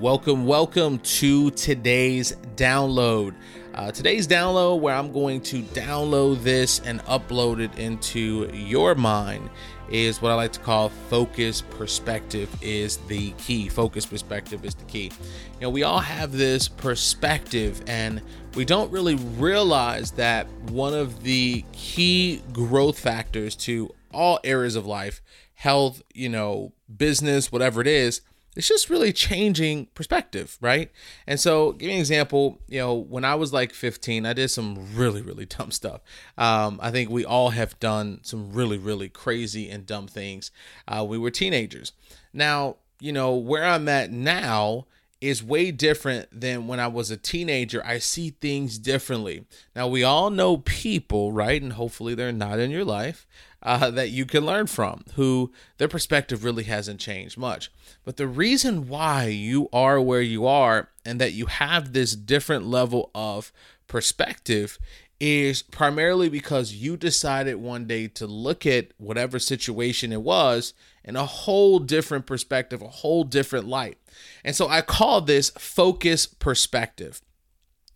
Welcome, welcome to today's download. Uh, today's download, where I'm going to download this and upload it into your mind, is what I like to call focus perspective is the key. Focus perspective is the key. You know, we all have this perspective, and we don't really realize that one of the key growth factors to all areas of life, health, you know, business, whatever it is, it's just really changing perspective, right? And so, give you an example. You know, when I was like 15, I did some really, really dumb stuff. Um, I think we all have done some really, really crazy and dumb things. Uh, we were teenagers. Now, you know, where I'm at now is way different than when I was a teenager. I see things differently. Now, we all know people, right? And hopefully they're not in your life uh, that you can learn from who their perspective really hasn't changed much. But the reason why you are where you are and that you have this different level of perspective is primarily because you decided one day to look at whatever situation it was in a whole different perspective, a whole different light. And so I call this focus perspective.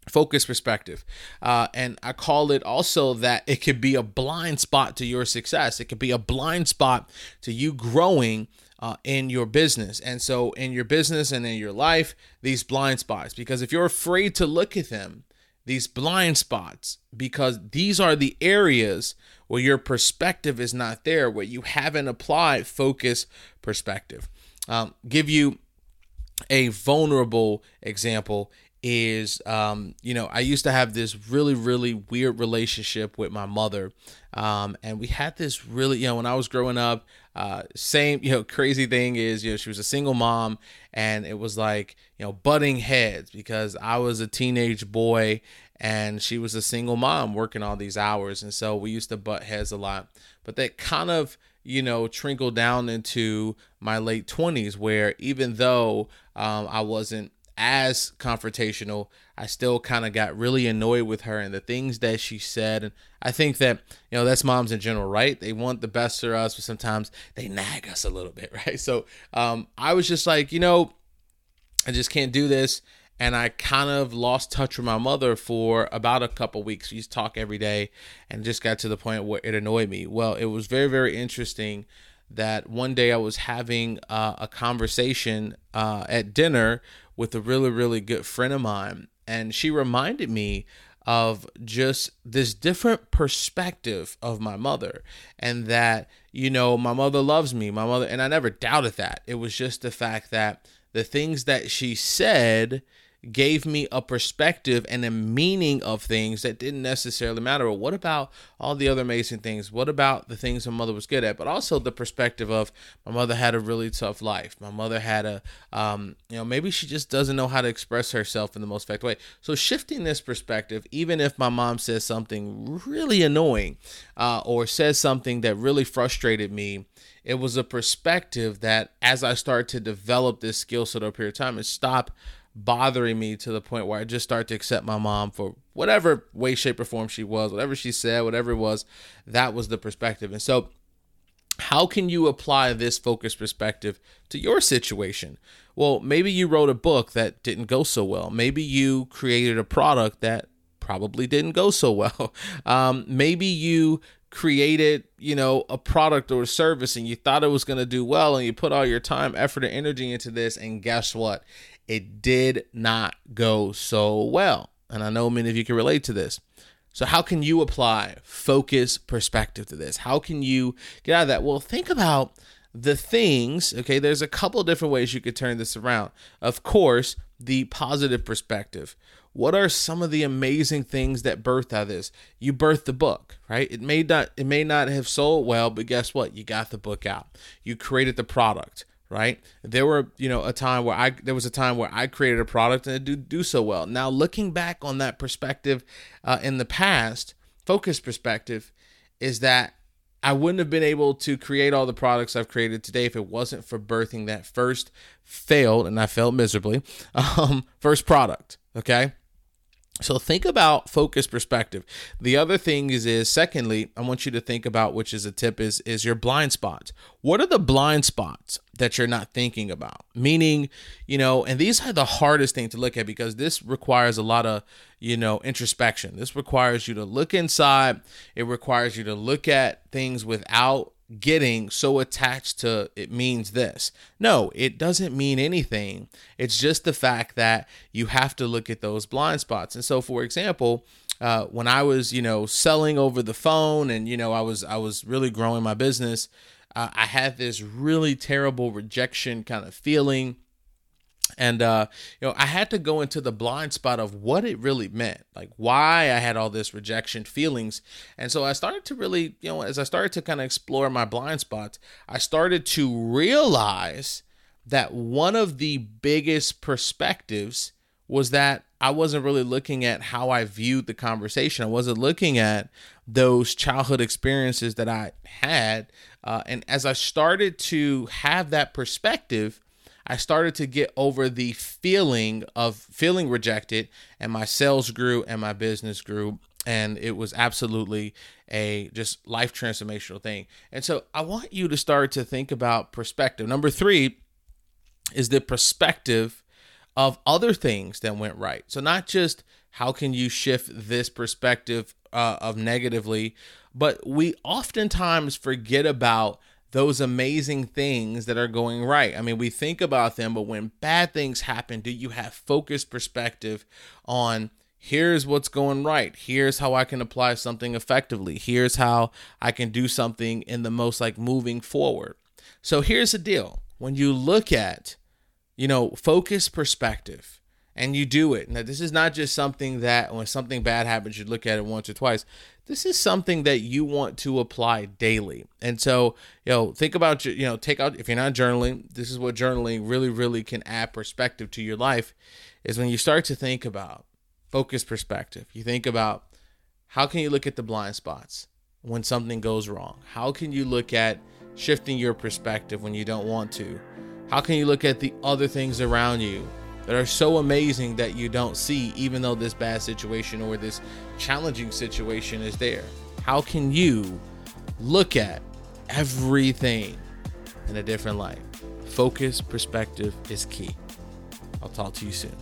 Focus perspective. Uh, and I call it also that it could be a blind spot to your success, it could be a blind spot to you growing. Uh, in your business. And so, in your business and in your life, these blind spots, because if you're afraid to look at them, these blind spots because these are the areas where your perspective is not there, where you haven't applied focus perspective. Um, give you a vulnerable example is um, you know i used to have this really really weird relationship with my mother um, and we had this really you know when i was growing up uh, same you know crazy thing is you know she was a single mom and it was like you know butting heads because i was a teenage boy and she was a single mom working all these hours and so we used to butt heads a lot. But that kind of you know trickled down into my late 20s where even though um, i wasn't as confrontational. I still kind of got really annoyed with her and the things that she said. And I think that, you know, that's moms in general, right? They want the best for us, but sometimes they nag us a little bit, right? So um, I was just like, you know, I just can't do this. And I kind of lost touch with my mother for about a couple weeks. We used to talk every day and just got to the point where it annoyed me. Well, it was very, very interesting that one day I was having uh, a conversation uh, at dinner with a really, really good friend of mine. And she reminded me of just this different perspective of my mother and that, you know, my mother loves me, my mother, and I never doubted that. It was just the fact that the things that she said gave me a perspective and a meaning of things that didn't necessarily matter. Well, what about all the other amazing things? What about the things my mother was good at? But also the perspective of my mother had a really tough life. My mother had a, um, you know, maybe she just doesn't know how to express herself in the most effective way. So shifting this perspective, even if my mom says something really annoying uh, or says something that really frustrated me, it was a perspective that as I started to develop this skill set over a period of time and stop bothering me to the point where I just start to accept my mom for whatever way, shape, or form she was, whatever she said, whatever it was, that was the perspective. And so, how can you apply this focus perspective to your situation? Well, maybe you wrote a book that didn't go so well. Maybe you created a product that probably didn't go so well. Um, maybe you created, you know, a product or a service and you thought it was going to do well and you put all your time, effort, and energy into this. And guess what? It did not go so well. And I know many of you can relate to this. So, how can you apply focus perspective to this? How can you get out of that? Well, think about the things, okay? There's a couple different ways you could turn this around. Of course, the positive perspective. What are some of the amazing things that birthed out of this? You birthed the book, right? It may not it may not have sold well, but guess what? You got the book out. You created the product, right? There were, you know, a time where I there was a time where I created a product and it did do so well. Now looking back on that perspective uh, in the past, focus perspective is that I wouldn't have been able to create all the products I've created today if it wasn't for birthing that first failed, and I failed miserably, um, first product. Okay. So think about focus perspective. The other thing is is secondly, I want you to think about which is a tip is is your blind spots. What are the blind spots that you're not thinking about? Meaning, you know, and these are the hardest thing to look at because this requires a lot of, you know, introspection. This requires you to look inside. It requires you to look at things without getting so attached to it means this. No, it doesn't mean anything. It's just the fact that you have to look at those blind spots. And so, for example, uh, when I was, you know, selling over the phone, and you know, I was I was really growing my business. Uh, I had this really terrible rejection kind of feeling and uh, you know i had to go into the blind spot of what it really meant like why i had all this rejection feelings. And so i started to really you know as i started to kind of explore my blind spots i started to realize that one of the biggest perspectives was that i wasn't really looking at how i viewed the conversation. I wasn't looking at those childhood experiences that i had uh, and as i started to have that perspective I started to get over the feeling of feeling rejected, and my sales grew and my business grew. And it was absolutely a just life transformational thing. And so I want you to start to think about perspective. Number three is the perspective of other things that went right. So, not just how can you shift this perspective uh, of negatively, but we oftentimes forget about those amazing things that are going right. I mean, we think about them, but when bad things happen, do you have focused perspective on here's what's going right? Here's how I can apply something effectively. Here's how I can do something in the most like moving forward. So here's the deal. When you look at, you know, focus perspective, and you do it. Now, this is not just something that when something bad happens, you look at it once or twice. This is something that you want to apply daily. And so, you know, think about, you know, take out, if you're not journaling, this is what journaling really, really can add perspective to your life is when you start to think about focus perspective. You think about how can you look at the blind spots when something goes wrong? How can you look at shifting your perspective when you don't want to? How can you look at the other things around you that are so amazing that you don't see, even though this bad situation or this challenging situation is there? How can you look at everything in a different light? Focus, perspective is key. I'll talk to you soon.